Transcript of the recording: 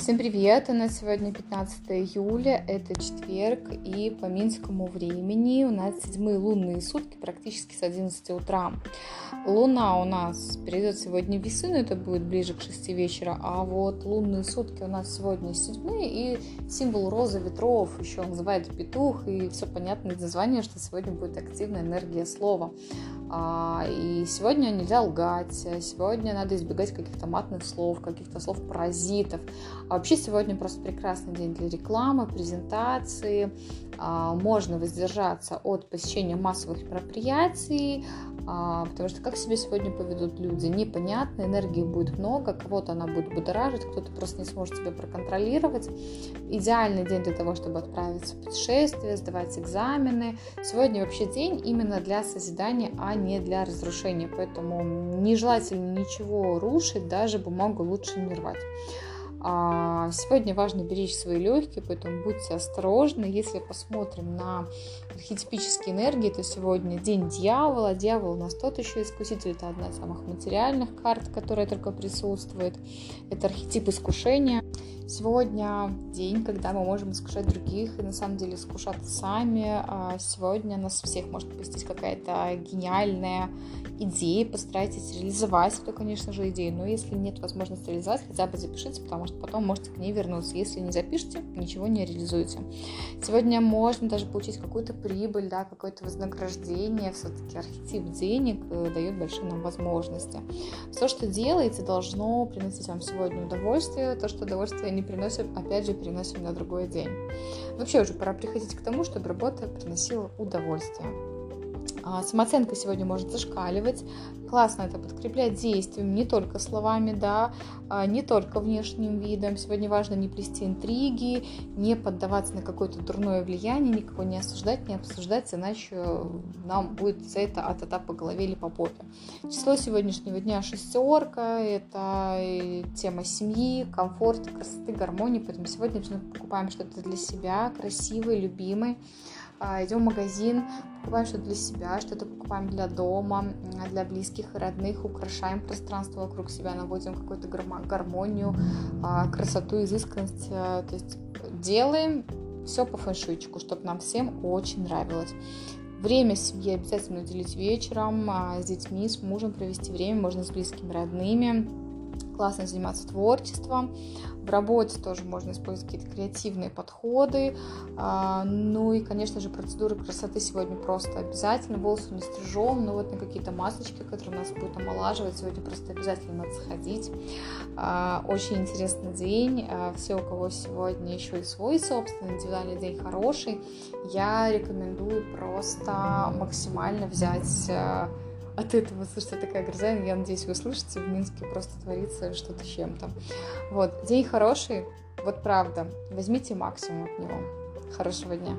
Всем привет! У нас сегодня 15 июля, это четверг, и по минскому времени у нас седьмые лунные сутки, практически с 11 утра. Луна у нас перейдет сегодня в весы, но это будет ближе к 6 вечера, а вот лунные сутки у нас сегодня седьмые, и символ розы ветров еще называют петух, и все понятно из названия, что сегодня будет активная энергия слова. А, и сегодня нельзя лгать, сегодня надо избегать каких-то матных слов, каких-то слов-паразитов. А вообще сегодня просто прекрасный день для рекламы, презентации. А, можно воздержаться от посещения массовых мероприятий, а, потому что как себя сегодня поведут люди, непонятно, энергии будет много, кого-то она будет будоражить, кто-то просто не сможет себя проконтролировать. Идеальный день для того, чтобы отправиться в путешествие, сдавать экзамены. Сегодня вообще день именно для созидания, а не для разрушения, поэтому нежелательно ничего рушить, даже бумагу лучше не рвать. А, сегодня важно беречь свои легкие, поэтому будьте осторожны. Если посмотрим на архетипические энергии, то сегодня день дьявола. Дьявол у нас тот еще искуситель, это одна из самых материальных карт, которая только присутствует. Это архетип искушения. Сегодня день, когда мы можем искушать других и на самом деле искушаться сами. А сегодня нас всех может посетить какая-то гениальная идея, постарайтесь реализовать эту, конечно же, идею. Но если нет возможности реализовать, хотя бы запишите, потому что потом можете к ней вернуться. Если не запишите, ничего не реализуете. Сегодня можно даже получить какую-то прибыль, да, какое-то вознаграждение. Все-таки архетип денег э, дает большие нам возможности. Все, что делаете, должно приносить вам сегодня удовольствие. То, что удовольствие не приносим, опять же, переносим на другой день. Вообще уже пора приходить к тому, чтобы работа приносила удовольствие. А, самооценка сегодня может зашкаливать. Классно это подкреплять действием, не только словами, да, а, не только внешним видом. Сегодня важно не плести интриги, не поддаваться на какое-то дурное влияние, никого не осуждать, не обсуждать, иначе нам будет за это от этапа по голове или по попе. Число сегодняшнего дня шестерка, это тема семьи, комфорта, красоты, гармонии, поэтому сегодня мы покупаем что-то для себя, красивое, любимое. А, идем в магазин, покупаем что-то для себя, что-то покупаем для дома, для близких и родных, украшаем пространство вокруг себя, наводим какую-то гармонию, а, красоту, изысканность. Э, то есть делаем все по фэншуйчику, чтобы нам всем очень нравилось. Время семьи обязательно уделить вечером, а, с детьми, с мужем провести время, можно с близкими, родными классно заниматься творчеством. В работе тоже можно использовать какие-то креативные подходы. А, ну и, конечно же, процедуры красоты сегодня просто обязательно. Волосы не стрижем, но вот на какие-то масочки, которые у нас будут омолаживать, сегодня просто обязательно надо сходить. А, очень интересный день. А, все, у кого сегодня еще и свой собственный индивидуальный день хороший, я рекомендую просто максимально взять от этого, слушайте, такая гроза, я надеюсь, вы слышите, в Минске просто творится что-то чем-то. Вот, день хороший, вот правда, возьмите максимум от него. Хорошего дня.